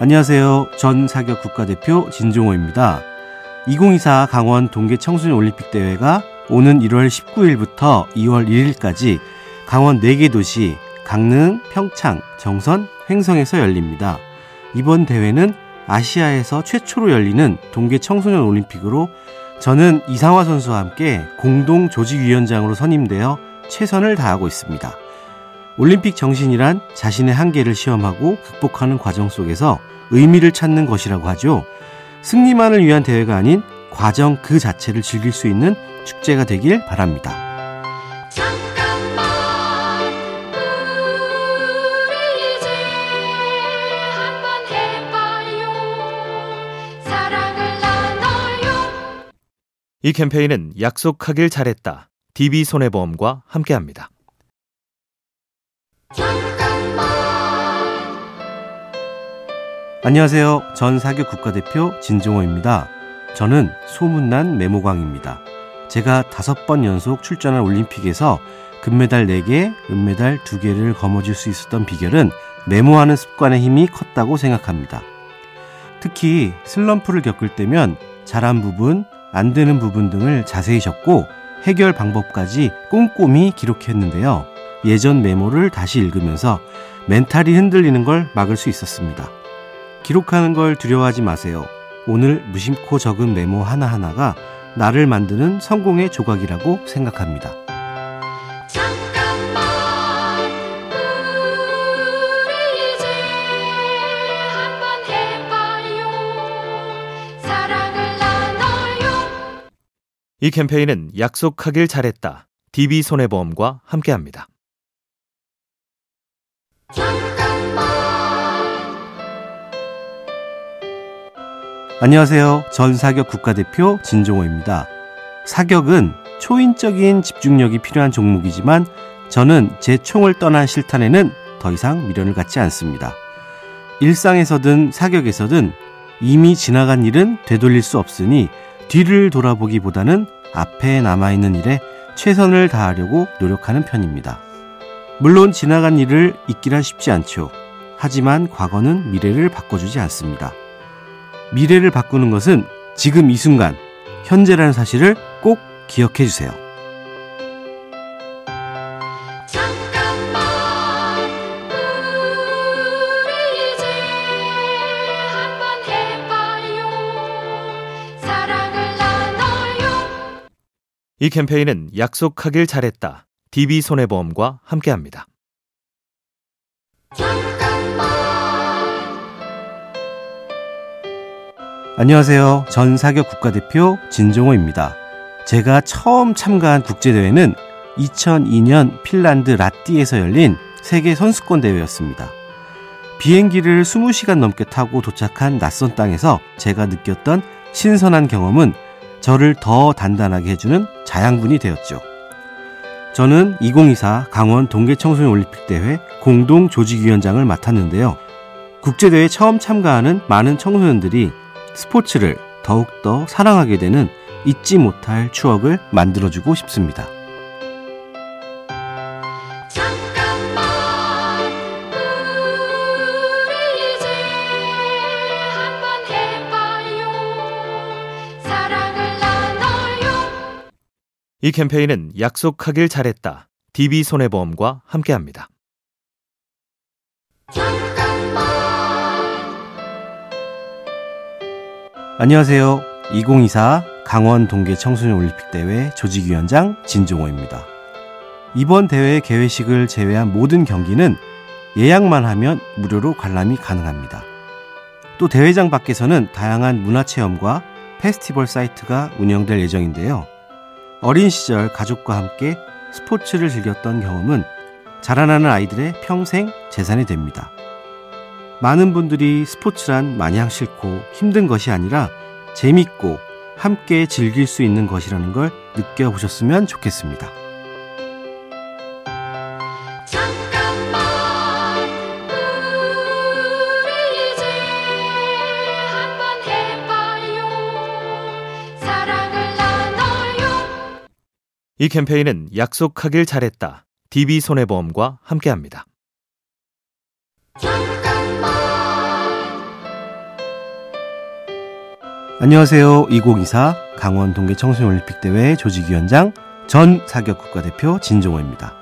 안녕하세요. 전 사격 국가대표 진종호입니다. 2024 강원 동계 청소년 올림픽 대회가 오는 1월 19일부터 2월 1일까지 강원 4개 도시 강릉, 평창, 정선, 횡성에서 열립니다. 이번 대회는 아시아에서 최초로 열리는 동계 청소년 올림픽으로 저는 이상화 선수와 함께 공동 조직위원장으로 선임되어 최선을 다하고 있습니다. 올림픽 정신이란 자신의 한계를 시험하고 극복하는 과정 속에서 의미를 찾는 것이라고 하죠. 승리만을 위한 대회가 아닌 과정 그 자체를 즐길 수 있는 축제가 되길 바랍니다. 이 캠페인은 약속하길 잘했다. DB손해보험과 함께합니다. 안녕하세요. 전 사격 국가대표 진종호입니다. 저는 소문난 메모광입니다. 제가 다섯 번 연속 출전한 올림픽에서 금메달 4개, 은메달 2개를 거머쥘 수 있었던 비결은 메모하는 습관의 힘이 컸다고 생각합니다. 특히 슬럼프를 겪을 때면 잘한 부분, 안 되는 부분 등을 자세히 적고 해결 방법까지 꼼꼼히 기록했는데요. 예전 메모를 다시 읽으면서 멘탈이 흔들리는 걸 막을 수 있었습니다. 기록하는 걸 두려워하지 마세요. 오늘 무심코 적은 메모 하나하나가 나를 만드는 성공의 조각이라고 생각합니다. 이 캠페인은 약속하길 잘했다. DB손해보험과 함께합니다. 안녕하세요. 전 사격 국가대표 진종호입니다. 사격은 초인적인 집중력이 필요한 종목이지만 저는 제 총을 떠난 실탄에는 더 이상 미련을 갖지 않습니다. 일상에서든 사격에서든 이미 지나간 일은 되돌릴 수 없으니 뒤를 돌아보기보다는 앞에 남아있는 일에 최선을 다하려고 노력하는 편입니다. 물론 지나간 일을 잊기란 쉽지 않죠. 하지만 과거는 미래를 바꿔주지 않습니다. 미래를 바꾸는 것은 지금 이 순간, 현재라는 사실을 꼭 기억해 주세요. 이 캠페인은 약속하길 잘했다. DB손해보험과 함께합니다. 안녕하세요. 전 사격 국가대표 진종호입니다. 제가 처음 참가한 국제대회는 2002년 핀란드 라띠에서 열린 세계 선수권 대회였습니다. 비행기를 20시간 넘게 타고 도착한 낯선 땅에서 제가 느꼈던 신선한 경험은 저를 더 단단하게 해주는 자양분이 되었죠. 저는 2024 강원 동계청소년 올림픽대회 공동 조직위원장을 맡았는데요. 국제대회 처음 참가하는 많은 청소년들이 스포츠를 더욱더 사랑하게 되는 잊지 못할 추억을 만들어주고 싶습니다. 이 캠페인은 약속하길 잘했다. DB손해보험과 함께합니다. 안녕하세요. 2024 강원 동계 청소년 올림픽 대회 조직위원장 진종호입니다. 이번 대회 개회식을 제외한 모든 경기는 예약만 하면 무료로 관람이 가능합니다. 또 대회장 밖에서는 다양한 문화체험과 페스티벌 사이트가 운영될 예정인데요. 어린 시절 가족과 함께 스포츠를 즐겼던 경험은 자라나는 아이들의 평생 재산이 됩니다. 많은 분들이 스포츠란 마냥 싫고 힘든 것이 아니라 재밌고 함께 즐길 수 있는 것이라는 걸 느껴보셨으면 좋겠습니다. 이 캠페인은 약속하길 잘했다. DB손해보험과 함께합니다. 안녕하세요. 2024 강원 동계 청소년 올림픽 대회 조직위원장 전 사격 국가대표 진종호입니다.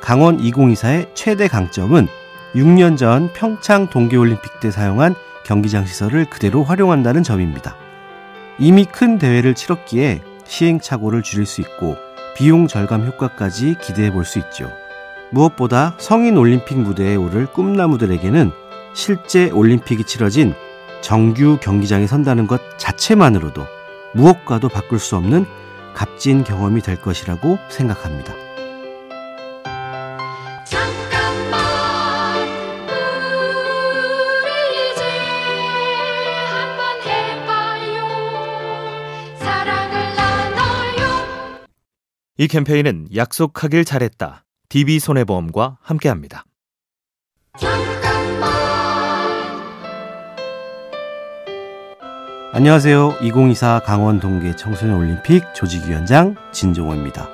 강원 2024의 최대 강점은 6년 전 평창 동계 올림픽 때 사용한 경기장 시설을 그대로 활용한다는 점입니다. 이미 큰 대회를 치렀기에 시행착오를 줄일 수 있고 비용 절감 효과까지 기대해 볼 수 있죠. 무엇보다 성인 올림픽 무대에 오를 꿈나무들에게는 실제 올림픽이 치러진 정규 경기장에 선다는 것 자체만으로도 무엇과도 바꿀 수 없는 값진 경험이 될 것이라고 생각합니다. 이 캠페인은 약속하길 잘했다. DB손해보험과 함께합니다. 안녕하세요. 2024 강원 동계 청소년 올림픽 조직위원장 진종호입니다.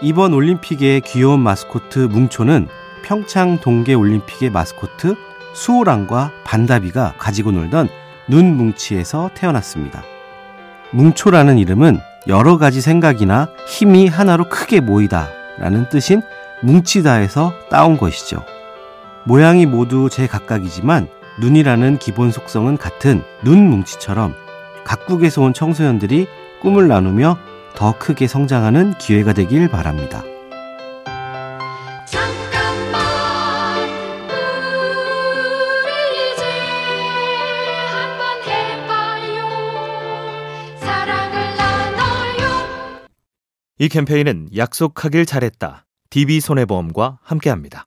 이번 올림픽의 귀여운 마스코트 뭉초는 평창 동계 올림픽의 마스코트 수호랑과 반다비가 가지고 놀던 눈 뭉치에서 태어났습니다. 뭉초라는 이름은 여러 가지 생각이나 힘이 하나로 크게 모이다 라는 뜻인 뭉치다에서 따온 것이죠. 모양이 모두 제각각이지만 눈이라는 기본 속성은 같은 눈 뭉치처럼 각국에서 온 청소년들이 꿈을 나누며 더 크게 성장하는 기회가 되길 바랍니다. 이 캠페인은 약속하길 잘했다. DB손해보험과 함께합니다.